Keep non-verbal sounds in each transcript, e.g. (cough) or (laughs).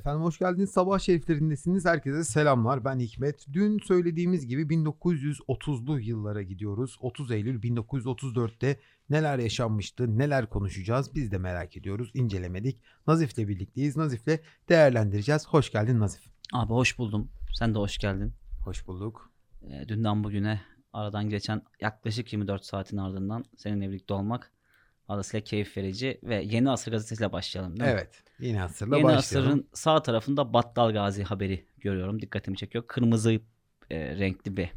Efendim hoş geldiniz. Sabah şeriflerindesiniz. Herkese selamlar. Ben Hikmet. Dün söylediğimiz gibi 1930'lu yıllara gidiyoruz. 30 Eylül 1934'te neler yaşanmıştı, neler konuşacağız biz de merak ediyoruz. İncelemedik. Nazif'le birlikteyiz. Nazif'le değerlendireceğiz. Hoş geldin Nazif. Abi hoş buldum. Sen de hoş geldin. Hoş bulduk. E, dünden bugüne aradan geçen yaklaşık 24 saatin ardından seninle birlikte olmak fazlasıyla keyif verici ve Yeni Asır gazetesiyle başlayalım değil mi? Evet. Yeni Asır'la Yeni başlayalım. Asır'ın sağ tarafında Battal Gazi haberi görüyorum. Dikkatimi çekiyor. Kırmızı e, renkli bir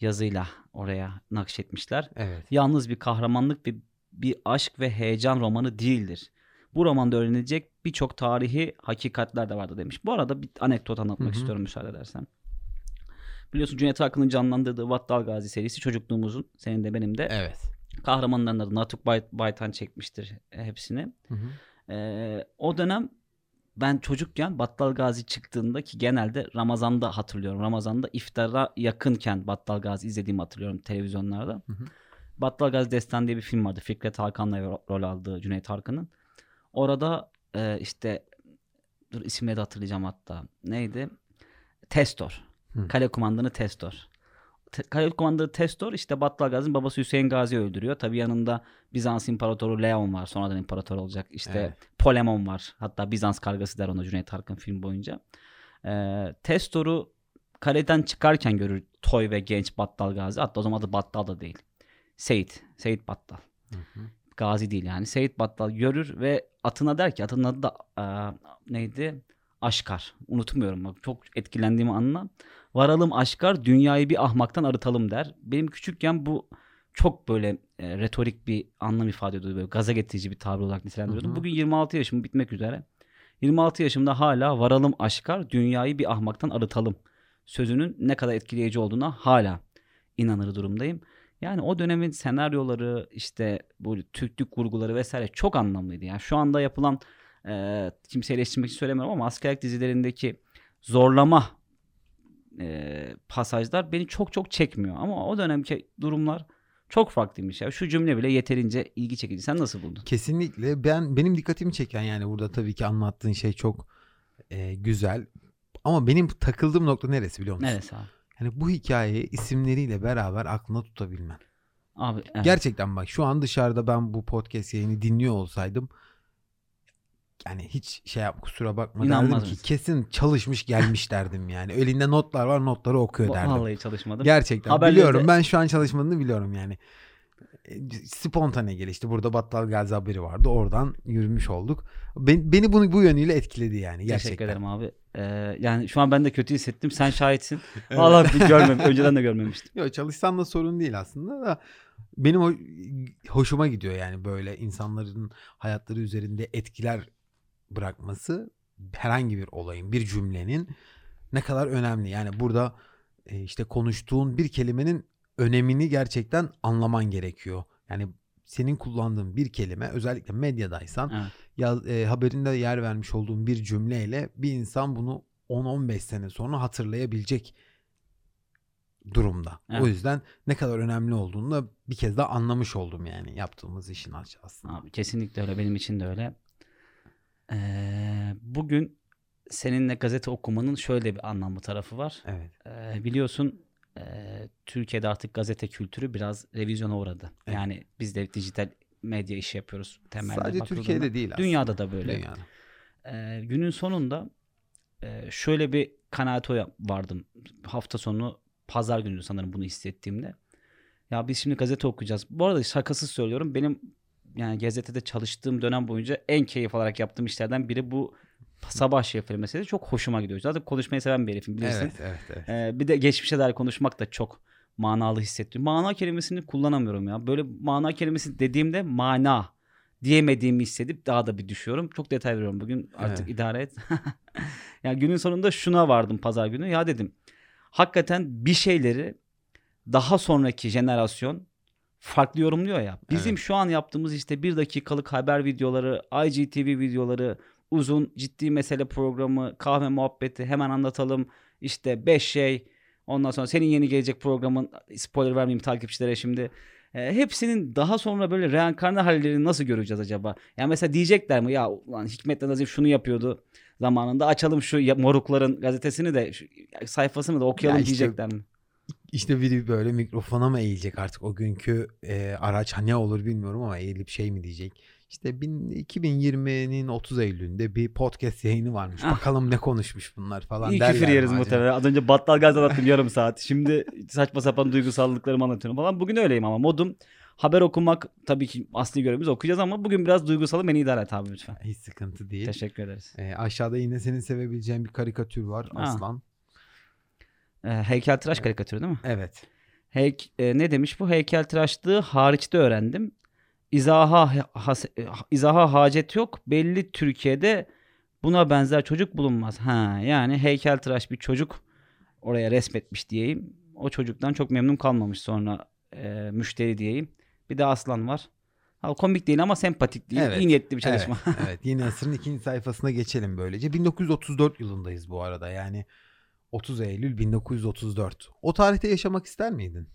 yazıyla oraya nakşetmişler. Evet. Yalnız bir kahramanlık bir, bir aşk ve heyecan romanı değildir. Bu romanda öğrenilecek birçok tarihi hakikatler de vardı demiş. Bu arada bir anekdot anlatmak Hı hı. istiyorum müsaade edersen. Biliyorsun Cüneyt Arkın'ın canlandırdığı Vattal Gazi serisi çocukluğumuzun senin de benim de Evet. Kahramanların adı Natuk Bay- Baytan çekmiştir e, hepsini. Hı hı. Ee, o dönem ben çocukken Battal Gazi çıktığında ki genelde Ramazan'da hatırlıyorum. Ramazan'da iftara yakınken Battal Gazi izlediğimi hatırlıyorum televizyonlarda. Hı hı. Battal Gazi Destan diye bir film vardı. Fikret Hakan'la ro- rol aldığı Cüneyt Arkın'ın. Orada e, işte dur isimleri de hatırlayacağım hatta. Neydi? Testor. Hı. Kale kumandanı Testor. Kale kumandanı Testor işte Battal Gazi'nin babası Hüseyin Gazi öldürüyor. Tabi yanında Bizans İmparatoru Leon var. Sonradan imparator olacak. İşte Evet. Polemon var. Hatta Bizans kargası der ona Cüneyt Arkın film boyunca. Ee, Testor'u kaleden çıkarken görür toy ve genç Battal Gazi. Hatta o zaman adı Battal da değil. Seyit. Seyit Battal. Hı hı. Gazi değil yani. Seyit Battal görür ve atına der ki atının adı da aa, neydi? Aşkar. Unutmuyorum bak çok etkilendiğimi anla. Varalım Aşkar dünyayı bir ahmaktan arıtalım der. Benim küçükken bu çok böyle e, retorik bir anlam ifade ediyordu. Böyle gaza getirici bir tabir olarak nitelendiriyordum. Hı hı. Bugün 26 yaşım bitmek üzere. 26 yaşımda hala varalım aşkar dünyayı bir ahmaktan arıtalım sözünün ne kadar etkileyici olduğuna hala inanır durumdayım. Yani o dönemin senaryoları işte bu Türklük vurguları vesaire çok anlamlıydı. Yani şu anda yapılan e, kimseyi eleştirmek için söylemiyorum ama askerlik dizilerindeki zorlama e, pasajlar beni çok çok çekmiyor. Ama o dönemki durumlar çok farklıymış ya. Şu cümle bile yeterince ilgi çekici. Sen nasıl buldun? Kesinlikle ben benim dikkatimi çeken yani burada tabii ki anlattığın şey çok e, güzel. Ama benim takıldığım nokta neresi biliyor musun? Neresi abi? Yani bu hikayeyi isimleriyle beraber aklına tutabilmen. Abi evet. Gerçekten bak şu an dışarıda ben bu podcast yayını dinliyor olsaydım yani hiç şey yap kusura bakma İnanmaz derdim ki mısın? kesin çalışmış gelmiş derdim yani. Elinde notlar var notları okuyor derdim. Vallahi çalışmadım. Gerçekten Haberleri biliyorum de- ben şu an çalışmadığını biliyorum yani. E, Spontane gelişti. Burada Battal Gazi haberi vardı. Oradan yürümüş olduk. Ben- beni bunu bu yönüyle etkiledi yani gerçekten. Teşekkür ederim abi. Ee, yani şu an ben de kötü hissettim. Sen şahitsin. (laughs) Vallahi bir görmem. Önceden de görmemiştim. Yok çalışsan da sorun değil aslında da benim hoşuma gidiyor yani böyle insanların hayatları üzerinde etkiler bırakması herhangi bir olayın, bir cümlenin ne kadar önemli. Yani burada e, işte konuştuğun bir kelimenin önemini gerçekten anlaman gerekiyor. Yani senin kullandığın bir kelime özellikle medyadaysan Evet. ya, e, haberinde yer vermiş olduğun bir cümleyle bir insan bunu 10-15 sene sonra hatırlayabilecek durumda. Evet. O yüzden ne kadar önemli olduğunu da bir kez daha anlamış oldum yani yaptığımız işin aslında. Abi kesinlikle öyle. Benim için de öyle. Ee, bugün seninle gazete okumanın şöyle bir anlamlı tarafı var. Evet. Ee, biliyorsun e, Türkiye'de artık gazete kültürü biraz revizyona uğradı. Evet. Yani biz de dijital medya işi yapıyoruz temelde. Sadece. Türkiye'de değil aslında. Dünyada da böyle. Dünyada. Ee, günün sonunda e, şöyle bir kanaate vardım. Hafta sonu pazar günü sanırım bunu hissettiğimde. Ya biz şimdi gazete okuyacağız. Bu arada şakasız söylüyorum. Benim yani gazetede çalıştığım dönem boyunca en keyif alarak yaptığım işlerden biri bu sabah şerifleri meselesi. Çok hoşuma gidiyor. Zaten konuşmayı seven bir herifim bilirsin. Evet, evet, evet. Ee, bir de geçmişe dair konuşmak da çok manalı hissettiriyor. Mana kelimesini kullanamıyorum ya. Böyle mana kelimesi dediğimde mana diyemediğimi hissedip daha da bir düşüyorum. Çok detay veriyorum bugün artık Evet. idare et. (laughs) yani günün sonunda şuna vardım pazar günü. Ya dedim hakikaten bir şeyleri daha sonraki jenerasyon farklı yorumluyor ya. Bizim Evet. şu an yaptığımız işte bir dakikalık haber videoları, IGTV videoları, uzun ciddi mesele programı, kahve muhabbeti hemen anlatalım. İşte 5 şey. Ondan sonra senin yeni gelecek programın spoiler vermeyeyim takipçilere şimdi. E, hepsinin daha sonra böyle reenkarne hallerini nasıl göreceğiz acaba? Yani mesela diyecekler mi ya ulan Hikmet'le Nazif şunu yapıyordu. zamanında açalım şu morukların gazetesini de sayfasını da okuyalım Ya işte- diyecekler mi? İşte biri böyle mikrofona mı eğilecek artık o günkü e, araç ne olur bilmiyorum ama eğilip şey mi diyecek. İşte bin- 2020'nin 30 Eylül'ünde bir podcast yayını varmış. Ah. Bakalım ne konuşmuş bunlar falan İyi derler küfür yeriz muhtemelen. Az önce battal gaz anlattım yarım saat. Şimdi saçma sapan duygusallıklarımı anlatıyorum falan. Bugün öyleyim ama modum haber okumak tabii ki asli görevimiz okuyacağız ama bugün biraz duygusalım beni idare et abi lütfen. Hiç sıkıntı değil. Teşekkür ederiz. E, aşağıda yine senin sevebileceğin bir karikatür var Ha. Aslan. Ee, heykeltıraş karikatürü değil mi? Evet. Heyk, e, ne demiş bu? Heykeltıraşlığı hariçte öğrendim. İzaha, has- e, izaha hacet yok. Belli Türkiye'de buna benzer çocuk bulunmaz. Ha, yani heykeltıraş bir çocuk oraya resmetmiş diyeyim. O çocuktan çok memnun kalmamış sonra e, müşteri diyeyim. Bir de Aslan var. Ha, komik değil ama sempatik değil. Evet, İyi niyetli bir çalışma. Evet, evet. Yeni (laughs) asırın ikinci sayfasına geçelim böylece. 1934 yılındayız bu arada. Yani 30 Eylül 1934. O tarihte yaşamak ister miydin?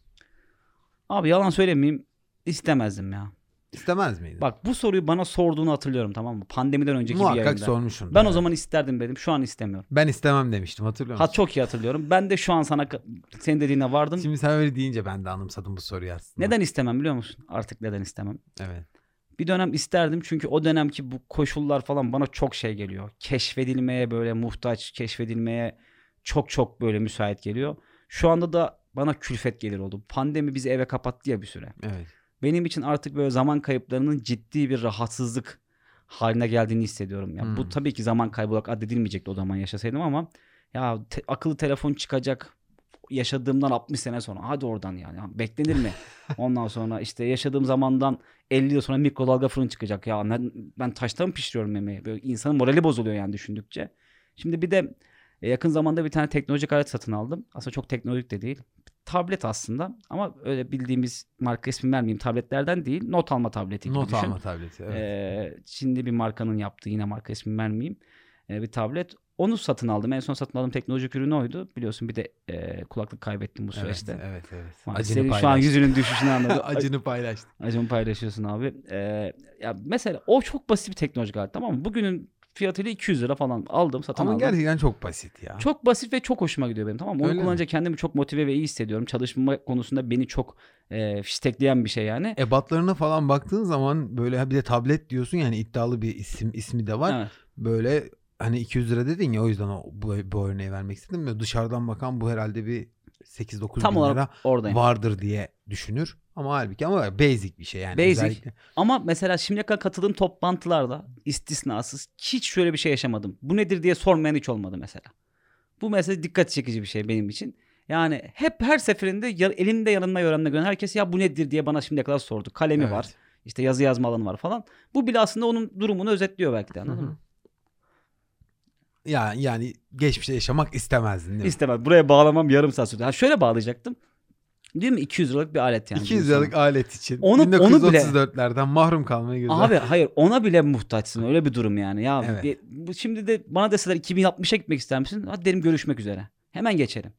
Abi yalan söylemeyeyim istemezdim ya. İstemez miydin? Bak bu soruyu bana sorduğunu hatırlıyorum tamam mı? Pandemiden önceki bir Muhakkak yayında. sormuşsun. Ben o zaman isterdim dedim. Şu an istemiyorum. ben istemem demiştim hatırlıyor Ha musun? çok iyi hatırlıyorum. Ben de şu an sana senin dediğine vardım. Şimdi sen öyle deyince ben de anımsadım bu soruyu aslında. Neden istemem biliyor musun? Artık neden istemem? Evet. Bir dönem isterdim çünkü o dönemki bu koşullar falan bana çok şey geliyor. Keşfedilmeye böyle muhtaç, keşfedilmeye çok çok böyle müsait geliyor. Şu anda da bana külfet gelir oldu. Pandemi bizi eve kapattı ya bir süre. Evet. Benim için artık böyle zaman kayıplarının ciddi bir rahatsızlık haline geldiğini hissediyorum. Ya bu Hmm. tabii ki zaman kaybı olarak addedilmeyecekti o zaman yaşasaydım ama ya te- akıllı telefon çıkacak yaşadığımdan 60 sene sonra hadi oradan yani Ya beklenir mi? (laughs) Ondan sonra işte yaşadığım zamandan 50 yıl sonra mikrodalga fırın çıkacak. Ya ben, ben taşta mı pişiriyorum yemeği? Böyle insanın morali bozuluyor yani düşündükçe. Şimdi bir de e, yakın zamanda bir tane teknolojik alet satın aldım. Aslında çok teknolojik de değil. Tablet aslında ama öyle bildiğimiz marka ismi vermeyeyim tabletlerden değil. Not alma tableti gibi Not düşün. alma tableti. Evet. Ee, Çinli bir markanın yaptığı yine marka ismi vermeyeyim. Ee, bir tablet. Onu satın aldım. En son satın aldığım teknolojik ürünü oydu. Biliyorsun bir de e, kulaklık kaybettim bu evet, süreçte. evet, evet. Maalesef Acını senin şu an yüzünün düşüşünü (laughs) anladım. Acını paylaştık. Acımı paylaşıyorsun abi. Ee, ya mesela o çok basit bir teknolojik alet tamam mı? Bugünün fiyatıyla 200 lira falan aldım satın Ama aldım. gerçekten çok basit ya. Çok basit ve çok hoşuma gidiyor benim tamam mı? Onu mi? kullanınca kendimi çok motive ve iyi hissediyorum. Çalışma konusunda beni çok e, fiştekleyen bir şey yani. Ebatlarına falan baktığın zaman böyle bir de tablet diyorsun yani iddialı bir isim ismi de var. Evet. Böyle hani 200 lira dedin ya o yüzden o, bu, bu örneği vermek istedim. Ve dışarıdan bakan bu herhalde bir 8-9 Tam bin lira oradayım. vardır diye düşünür. Ama halbuki ama basic bir şey yani. Basic. Özellikle- Ama mesela şimdiye kadar katıldığım toplantılarda istisnasız hiç şöyle bir şey yaşamadım. Bu nedir diye sormayan hiç olmadı mesela. Bu mesela dikkat çekici bir şey benim için. Yani hep her seferinde elinde yanında öğrenme gören herkes ya bu nedir diye bana şimdiye kadar sordu. Kalemi Evet. var. işte yazı yazma alanı var falan. Bu bile aslında onun durumunu özetliyor belki de anladın mı? Ya yani geçmişte yaşamak istemezdin değil mi? İstemez. Buraya bağlamam yarım saat sürdü. Ha şöyle bağlayacaktım. Değil mi? 200 liralık bir alet yani. 200 günün liralık alet için Onu- onu bile- 1934'lerden mahrum kalmaya göze. Abi hayır ona bile muhtaçsın öyle bir durum yani. Ya Evet. bir- bu şimdi de bana deseler 2060'a gitmek ister misin? Hadi derim görüşmek üzere. Hemen geçelim.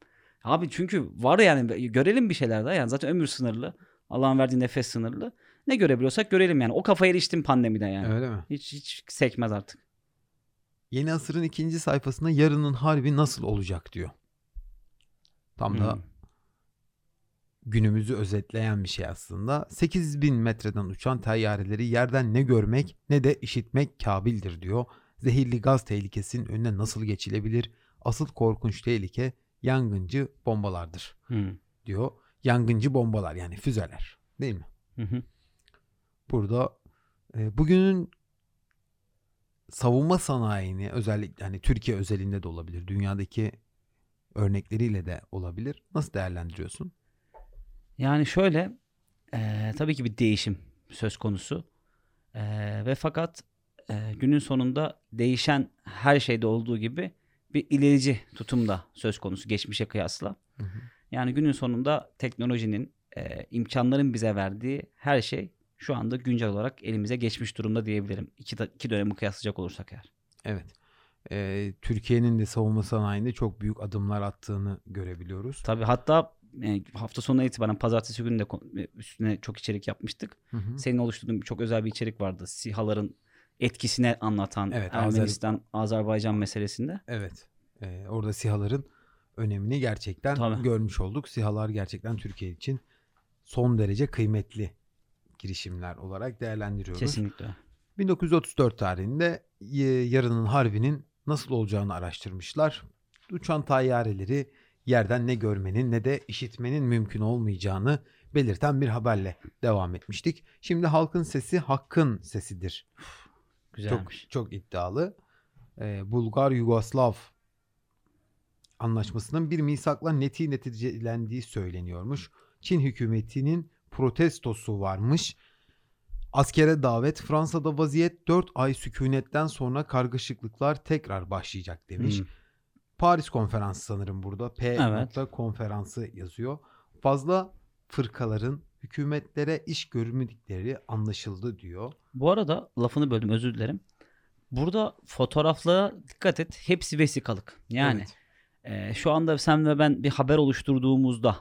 Abi çünkü var yani görelim bir şeyler daha yani zaten ömür sınırlı. Allah'ın verdiği nefes sınırlı. Ne görebiliyorsak görelim yani. O kafaya eriştim pandemide yani. Öyle mi? Hiç hiç sekmez artık. Yeni asırın ikinci sayfasında yarının harbi nasıl olacak diyor. Tam da Hmm. Günümüzü özetleyen bir şey aslında. 8000 metreden uçan teyyareleri yerden ne görmek ne de işitmek kabildir diyor. Zehirli gaz tehlikesinin önüne nasıl geçilebilir? Asıl korkunç tehlike yangıncı bombalardır Hmm. diyor. Yangıncı bombalar yani füzeler değil mi? Hı hı. Burada e, bugünün savunma sanayini özellikle hani Türkiye özelinde de olabilir. Dünyadaki örnekleriyle de olabilir. Nasıl değerlendiriyorsun? Yani şöyle eee, tabii ki bir değişim söz konusu. Eee, ve fakat eee, günün sonunda değişen her şeyde olduğu gibi bir ilerici tutum da söz konusu geçmişe kıyasla. Hı hı. Yani günün sonunda teknolojinin, eee, imkanların bize verdiği her şey şu anda güncel olarak elimize geçmiş durumda diyebilirim. İki, iki dönemi kıyaslayacak olursak eğer. Evet. E, Türkiye'nin de savunma sanayinde çok büyük adımlar attığını görebiliyoruz. Tabii hatta e, hafta sonuna itibaren pazartesi günü de ko- üstüne çok içerik yapmıştık. Hı hı. Senin oluşturduğun çok özel bir içerik vardı. SİHA'ların etkisini anlatan Evet, Ermenistan Azerbaycan meselesinde. Evet. Ee, orada SİHA'ların önemini gerçekten Tabii. görmüş olduk. SİHA'lar gerçekten Türkiye için son derece kıymetli girişimler olarak değerlendiriyoruz. Kesinlikle. 1934 tarihinde yarının harbinin nasıl olacağını araştırmışlar. Uçan tayyareleri yerden ne görmenin ne de işitmenin mümkün olmayacağını belirten bir haberle devam etmiştik. Şimdi halkın sesi hakkın sesidir. Çok Güzelmiş. çok iddialı. Ee, Bulgar Yugoslav anlaşmasının bir misakla neti neticelendiği söyleniyormuş. Çin hükümetinin protestosu varmış. Askere davet Fransa'da vaziyet 4 ay sükunetten sonra kargaşıklıklar tekrar başlayacak demiş. Hmm. Paris konferansı sanırım burada. P Evet. konferansı yazıyor. Fazla fırkaların hükümetlere iş görmedikleri anlaşıldı diyor. Bu arada lafını böldüm özür dilerim. Burada fotoğraflara dikkat et. Hepsi vesikalık. Yani Evet. e, şu anda sen ve ben bir haber oluşturduğumuzda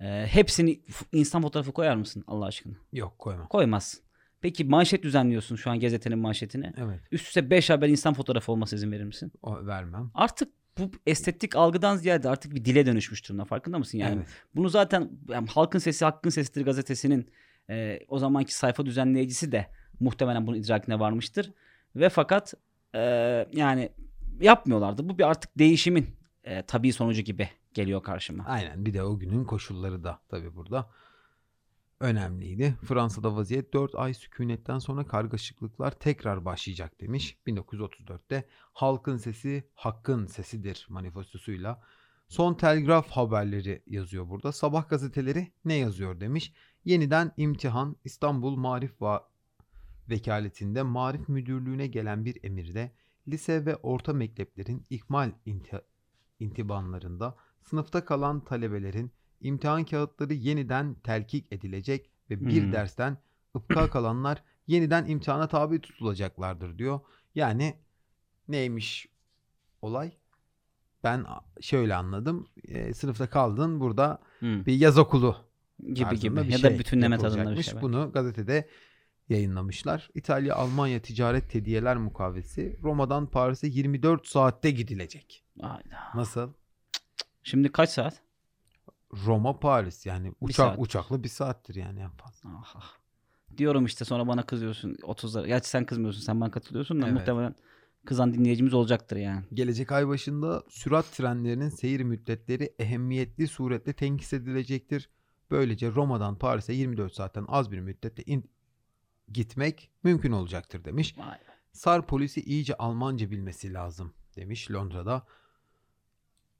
e, hepsini insan fotoğrafı koyar mısın Allah aşkına? Yok koymam. Koymazsın. Peki manşet düzenliyorsun şu an gazetenin manşetini. Evet. Üst üste 5 haber insan fotoğrafı olması izin verir misin? O vermem. Artık bu estetik algıdan ziyade artık bir dile dönüşmüş durumda. Farkında mısın? Yani evet. bunu zaten yani Halkın Sesi Hakkın Sesidir gazetesinin e, o zamanki sayfa düzenleyicisi de muhtemelen bunun idrakine varmıştır. Ve fakat e, yani yapmıyorlardı. Bu bir artık değişimin e, tabii sonucu gibi geliyor karşıma. Aynen. Bir de o günün koşulları da tabii burada önemliydi. Fransa'da vaziyet 4 ay sükunetten sonra kargaşıklıklar tekrar başlayacak demiş. 1934'te halkın sesi hakkın sesidir manifestosuyla. Son telgraf haberleri yazıyor burada. Sabah gazeteleri ne yazıyor demiş. Yeniden imtihan İstanbul Marif Va vekaletinde Marif Müdürlüğü'ne gelen bir emirde lise ve orta mekteplerin ikmal inti- intibanlarında sınıfta kalan talebelerin imtihan kağıtları yeniden telkik edilecek ve bir Hmm. dersten (clears throat) ıpka kalanlar yeniden imtihana tabi tutulacaklardır diyor. Yani neymiş olay? Ben şöyle anladım. E, sınıfta kaldın burada Hmm. bir yaz okulu Gibi gibi. Ya şey da bütünleme tadında bir şey. Bunu gazetede yayınlamışlar. İtalya Almanya Ticaret Hediyeler Mukavvesi Roma'dan Paris'e 24 saatte gidilecek. Hayda. Nasıl? Şimdi kaç saat? Roma Paris yani uçak saat. uçakla bir saattir yani en fazla. Ah, ah. Diyorum işte sonra bana kızıyorsun 30'lara. Gerçi sen kızmıyorsun sen bana katılıyorsun da Evet. muhtemelen kızan dinleyicimiz olacaktır yani. Gelecek ay başında sürat trenlerinin seyir müddetleri ehemmiyetli suretle tenkis edilecektir. Böylece Roma'dan Paris'e 24 saatten az bir müddette in- gitmek mümkün olacaktır demiş. Vay. Sar polisi iyice Almanca bilmesi lazım demiş Londra'da.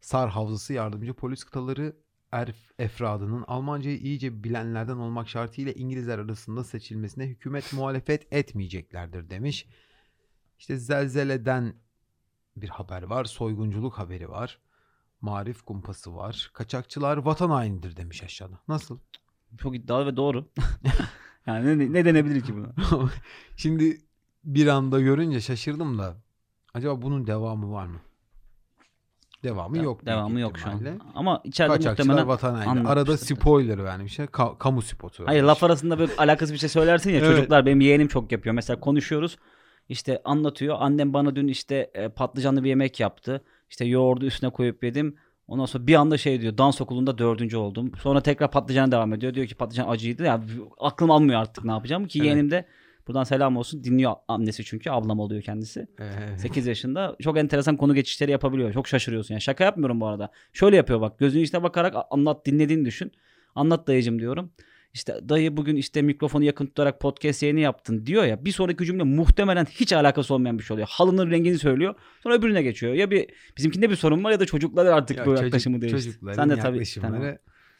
Sar Havzası yardımcı polis kıtaları erf, efradının Almancayı iyice bilenlerden olmak şartıyla İngilizler arasında seçilmesine hükümet muhalefet etmeyeceklerdir demiş. İşte zelzeleden bir haber var. Soygunculuk haberi var. Marif kumpası var. Kaçakçılar vatan hainidir demiş aşağıda. Nasıl? Çok iddialı ve doğru. (laughs) yani ne, ne denebilir ki buna? (laughs) Şimdi bir anda görünce şaşırdım da acaba bunun devamı var mı? Devamı yok. Devamı yok şu ihtimalle. an. Ama içeride Kaçakçılar muhtemelen vatan haini. Arada spoiler vermişler. Ka- kamu spotu. Hayır laf arasında böyle alakasız bir şey söylersin ya Evet. çocuklar benim yeğenim çok yapıyor. Mesela konuşuyoruz işte anlatıyor. Annem bana dün işte e, patlıcanlı bir yemek yaptı. İşte yoğurdu üstüne koyup yedim. Ondan sonra bir anda şey diyor dans okulunda dördüncü oldum. Sonra tekrar patlıcana devam ediyor. Diyor ki patlıcan acıydı. Ya aklım almıyor artık ne yapacağım ki Evet. yeğenim de buradan selam olsun dinliyor annesi çünkü ablam oluyor kendisi. Ee, 8 yaşında çok enteresan konu geçişleri yapabiliyor. Çok şaşırıyorsun. Yani şaka yapmıyorum bu arada. Şöyle yapıyor bak. Gözünün içine bakarak anlat dinlediğini düşün. Anlat dayıcım diyorum. İşte dayı bugün işte mikrofonu yakın tutarak podcast yayını yaptın diyor ya. Bir sonraki cümle muhtemelen hiç alakası olmayan bir şey oluyor. Halının rengini söylüyor. Sonra öbürüne geçiyor. Ya bir bizimkinde bir sorun var ya da çocuklar artık ya bu çocuk- yaklaşımı değişti. Sen de tabii tamam.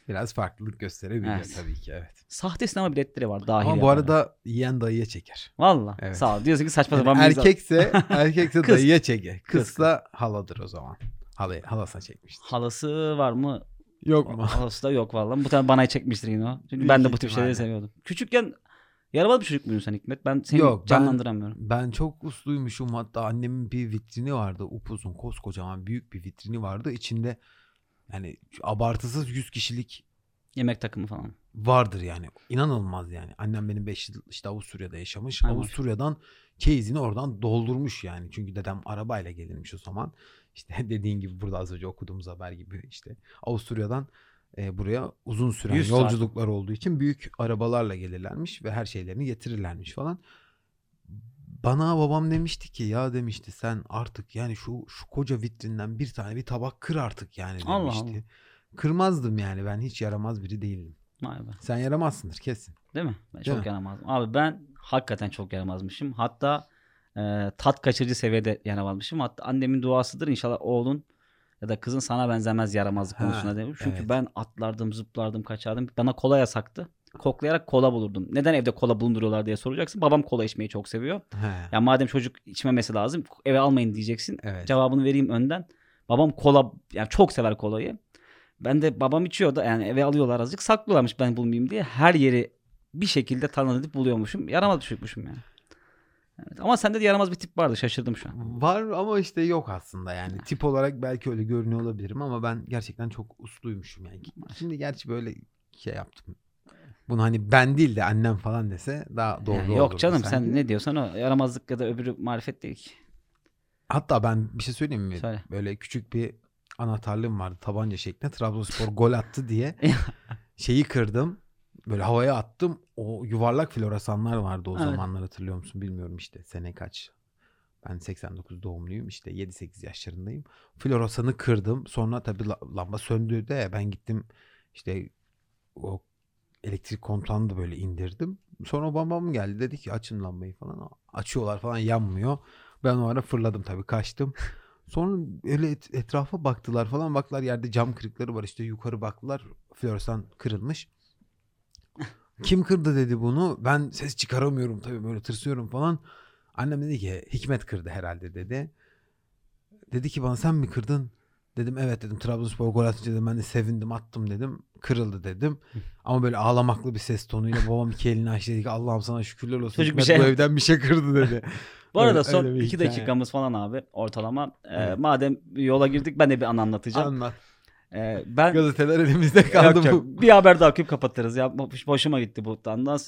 Biraz farklılık gösterebiliyor Evet. tabii ki evet. Sahte sinema biletleri var dahil. Ama bu arada yiyen dayıya çeker. Valla Evet. sağ ol. Diyorsun ki saçma Yani sapan bir erkekse erkekse (laughs) Kız. dayıya çeker. Kız. Kızsa haladır o zaman. Halaya, halasına çekmiştir. Halası var mı? Yok mu? (laughs) Halası da yok vallahi. Bu tane bana çekmiştir yine o. Çünkü Büyük ben de bu tip şeyleri seviyordum. Küçükken yaramalı bir çocuk muydun sen Hikmet? Ben seni Yok, ben- canlandıramıyorum. Ben çok usluymuşum hatta annemin bir vitrini vardı upuzun koskocaman büyük bir vitrini vardı içinde yani abartısız 100 kişilik Yemek takımı falan. vardır yani. İnanılmaz yani. Annem benim 5 yıl işte Avusturya'da yaşamış. Ay Avusturya'dan çeyizini oradan doldurmuş yani. Çünkü dedem arabayla gelirmiş o zaman. İşte (laughs) dediğin gibi burada az önce okuduğumuz haber gibi işte Avusturya'dan e, buraya uzun süren 100 saat. yolculuklar olduğu için büyük arabalarla gelirlermiş ve her şeylerini getirirlermiş falan. Bana babam demişti ki ya demişti sen artık yani şu şu koca vitrinden bir tane bir tabak kır artık yani Allah demişti. Allah. Kırmazdım yani ben hiç yaramaz biri değildim. Vay be. Sen yaramazsındır kesin. Değil mi? Ben Değil çok mi? yaramazdım. Abi ben hakikaten çok yaramazmışım. Hatta e, tat kaçırıcı seviyede yaramazmışım. Hatta annemin duasıdır inşallah oğlun ya da kızın sana benzemez yaramazlık konusunda demiş. Çünkü evet. ben atlardım, zıplardım, kaçardım. Bana kola yasaktı. Koklayarak kola bulurdum. Neden evde kola bulunduruyorlar diye soracaksın. Babam kola içmeyi çok seviyor. He. Ya madem çocuk içmemesi lazım eve almayın diyeceksin. Evet. Cevabını vereyim önden. Babam kola yani çok sever kolayı. Ben de babam içiyor da yani eve alıyorlar azıcık saklıyorlarmış ben bulmayayım diye. Her yeri bir şekilde tanıdıp buluyormuşum. Yaramaz düşükmüşüm yani. Evet. Ama sende de yaramaz bir tip vardı şaşırdım şu an. Var ama işte yok aslında yani. Tip olarak belki öyle görünüyor olabilirim ama ben gerçekten çok usluymuşum yani. Şimdi gerçi böyle şey yaptım. Bunu hani ben değil de annem falan dese daha doğru Yani olurdu yok canım sanki. sen ne diyorsan o yaramazlık ya da öbürü marifet değil ki. Hatta ben bir şey söyleyeyim mi? Söyle. Böyle küçük bir anahtarlığım vardı tabanca şeklinde. Trabzonspor gol attı diye (laughs) şeyi kırdım. Böyle havaya attım. O yuvarlak floresanlar vardı o Evet. zamanlar hatırlıyor musun bilmiyorum işte. Sene kaç? Ben 89 doğumluyum işte 7-8 yaşlarındayım. Floresanı kırdım. Sonra tabii la- lamba söndü de ben gittim işte o elektrik kontağını da böyle indirdim. Sonra babam geldi dedi ki açın lambayı falan. Açıyorlar falan yanmıyor. Ben o ara fırladım tabii kaçtım. Sonra öyle et- etrafa baktılar falan baktılar yerde cam kırıkları var işte yukarı baktılar floresan kırılmış. Kim kırdı dedi bunu. Ben ses çıkaramıyorum tabii böyle tırsıyorum falan. Annem dedi ki Hikmet kırdı herhalde dedi. Dedi ki bana sen mi kırdın? Dedim evet dedim Trabzonspor gol atınca dedim ben de sevindim attım dedim. Kırıldı dedim. Ama böyle ağlamaklı bir ses tonuyla babam iki elini açtı dedi ki Allah'ım sana şükürler olsun. Çocuk bir şey bu evden bir şey kırdı dedi. Bu arada Öyle- son öyle iki hikaye. dakikamız falan abi ortalama. Ee, Evet. madem yola girdik ben de bir an anlatacağım. Anlat. Ee, ben Gazeteler elimizde kaldı Yok, bu. Bir haber daha okuyup kapatırız ya. Boş- Boşuma gitti bu. Ondan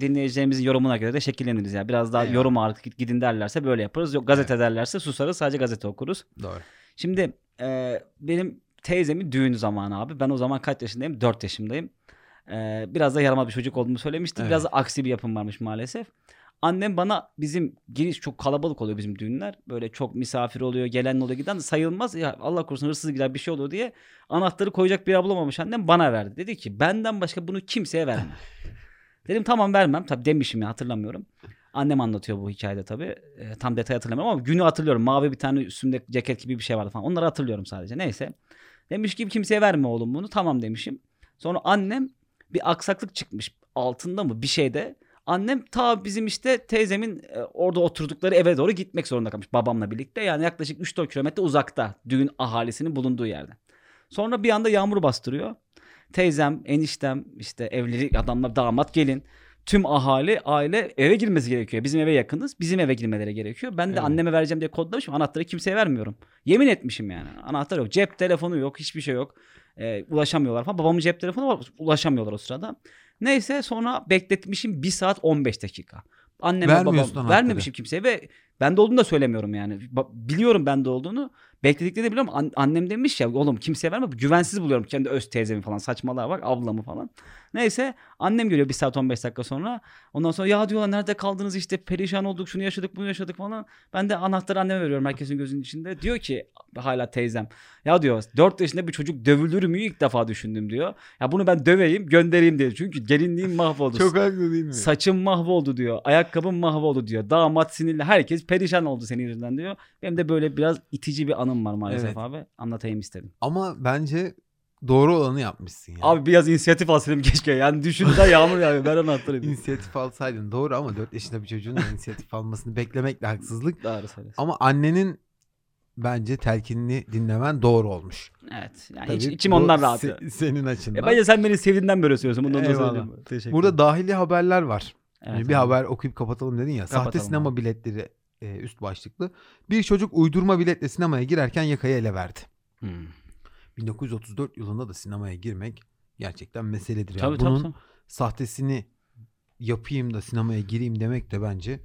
dinleyeceğimizin yorumuna göre de şekilleniriz ya. Biraz daha Eyvallah. yorum ağırlık gidin derlerse böyle yaparız. Yok gazete derlerse susarız sadece gazete okuruz. Doğru. Şimdi e, benim teyzemin düğün zamanı abi. Ben o zaman kaç yaşındayım? 4 yaşındayım. E, biraz da yaramaz bir çocuk olduğumu söylemiştim. Biraz da aksi bir yapım varmış maalesef. Annem bana bizim giriş çok kalabalık oluyor bizim düğünler. Böyle çok misafir oluyor, gelen oluyor, giden sayılmaz. Ya Allah korusun hırsız gider bir şey olur diye anahtarı koyacak bir yer bulamamış annem bana verdi. Dedi ki benden başka bunu kimseye verme. (laughs) Dedim tamam vermem. Tabii demişim ya hatırlamıyorum. Annem anlatıyor bu hikayede tabii. E, tam detay hatırlamıyorum ama günü hatırlıyorum. Mavi bir tane üstünde ceket gibi bir şey vardı falan. Onları hatırlıyorum sadece. Neyse. Demiş ki kimseye verme oğlum bunu. Tamam demişim. Sonra annem bir aksaklık çıkmış altında mı bir şeyde. Annem ta bizim işte teyzemin e, orada oturdukları eve doğru gitmek zorunda kalmış babamla birlikte. Yani yaklaşık 3-4 kilometre uzakta düğün ahalisinin bulunduğu yerde. Sonra bir anda yağmur bastırıyor. Teyzem, eniştem, işte evlilik adamlar, damat, gelin. Tüm ahali, aile eve girmesi gerekiyor. Bizim eve yakınız. Bizim eve girmeleri gerekiyor. Ben de Evet. anneme vereceğim diye kodlamışım. Anahtarı kimseye vermiyorum. Yemin etmişim yani. Anahtar yok. Cep telefonu yok. Hiçbir şey yok. Ee, ulaşamıyorlar falan. Babamın cep telefonu var. Ulaşamıyorlar o sırada. Neyse sonra bekletmişim 1 saat 15 dakika. Anneme babam vermemişim kimseye ve bende olduğunu da söylemiyorum yani. Biliyorum bende olduğunu. Beklediklerini biliyorum. An- annem demiş ya oğlum kimseye verme. Güvensiz buluyorum kendi öz teyzemi falan. Saçmalığa bak ablamı falan. Neyse annem geliyor 1 saat 15 dakika sonra. Ondan sonra ya diyorlar nerede kaldınız işte perişan olduk şunu yaşadık bunu yaşadık falan. Ben de anahtarı anneme veriyorum herkesin gözünün içinde. Diyor ki hala teyzem. Ya diyor 4 yaşında bir çocuk dövülür mü ilk defa düşündüm diyor. Ya bunu ben döveyim göndereyim diyor. Çünkü gelinliğim mahvoldu. Çok haklı değil mi? Saçım mahvoldu diyor. Ayakkabım mahvoldu diyor. Damat sinirli. Herkes perişan oldu senin yüzünden diyor. Benim de böyle biraz itici bir anım var maalesef Evet. abi. Anlatayım istedim. Ama bence doğru olanı yapmışsın yani. Abi biraz inisiyatif alsaydım keşke. Yani düşünden yağmur yağıyor. Ben anahtarıyım. İnisiyatif alsaydın doğru ama 4 yaşında bir çocuğun inisiyatif almasını beklemek de haksızlık. Doğru söylüyorsun. Ama annenin bence telkinini dinlemen doğru olmuş. Evet. Yani Tabii iç- içim ondan rahat. se- senin açından. Ya bence sen beni sevdiğinden böyle söylüyorsun. Bunu da söyleyeyim. Teşekkür Burada dahili haberler var. Evet, bir abi. haber okuyup kapatalım dedin ya. Sahte Kapatalım sinema biletleri e, üst başlıklı. Bir çocuk uydurma biletle sinemaya girerken yakayı ele verdi. Hmm. 1934 yılında da sinemaya girmek gerçekten meseledir. Yani Tabii Bunun tabii. tabii. sahtesini yapayım da sinemaya gireyim demek de bence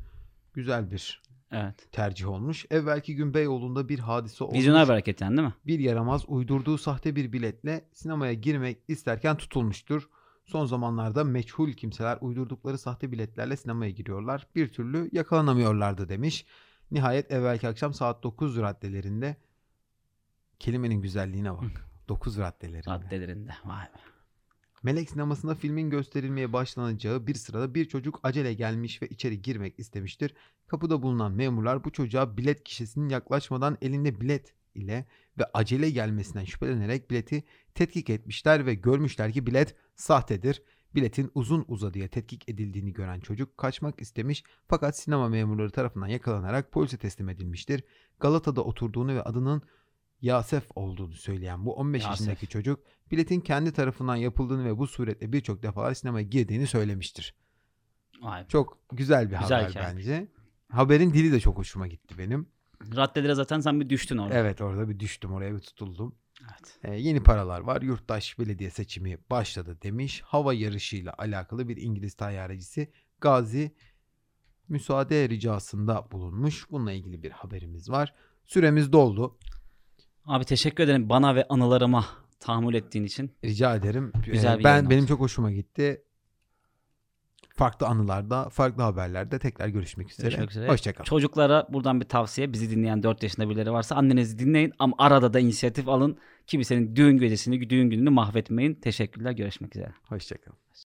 güzel bir Evet. tercih olmuş. Evvelki gün Beyoğlu'nda bir hadise olmuş. Vizyoner bir hareket yani değil mi? Bir yaramaz uydurduğu sahte bir biletle sinemaya girmek isterken tutulmuştur. Son zamanlarda meçhul kimseler uydurdukları sahte biletlerle sinemaya giriyorlar. Bir türlü yakalanamıyorlardı demiş. Nihayet evvelki akşam saat 9 raddelerinde kelimenin güzelliğine bak. 9 raddelerinde. Raddelerinde. Vay be. Melek sinemasında filmin gösterilmeye başlanacağı bir sırada bir çocuk acele gelmiş ve içeri girmek istemiştir. Kapıda bulunan memurlar bu çocuğa bilet kişisinin yaklaşmadan elinde bilet ile ve acele gelmesinden şüphelenerek bileti tetkik etmişler ve görmüşler ki bilet sahtedir. Biletin uzun uzadıya tetkik edildiğini gören çocuk kaçmak istemiş fakat sinema memurları tarafından yakalanarak polise teslim edilmiştir. Galata'da oturduğunu ve adının Yasef olduğunu söyleyen bu 15 Yasef. yaşındaki çocuk biletin kendi tarafından yapıldığını ve bu suretle birçok defalar sinemaya girdiğini söylemiştir. Be. Çok güzel bir Güzel haber hikaye. bence. Haberin dili de çok hoşuma gitti benim. Raddelere zaten sen bir düştün orada. Evet orada bir düştüm oraya bir tutuldum. Evet. Ee, yeni paralar var. Yurttaş belediye seçimi başladı demiş. Hava yarışıyla alakalı bir İngiliz tayyarecisi Gazi müsaade ricasında bulunmuş. Bununla ilgili bir haberimiz var. Süremiz doldu. Abi teşekkür ederim bana ve anılarıma tahammül ettiğin için. Rica ederim. Güzel Ee, bir ben yayın benim oldu. çok hoşuma gitti. Farklı anılarda, farklı haberlerde tekrar görüşmek üzere. Görüşmek üzere. Hoşçakalın. Çocuklara buradan bir tavsiye. Bizi dinleyen 4 yaşında birileri varsa annenizi dinleyin ama arada da inisiyatif alın. Kimsenin düğün gecesini, düğün gününü mahvetmeyin. Teşekkürler. Görüşmek üzere. Hoşçakalın.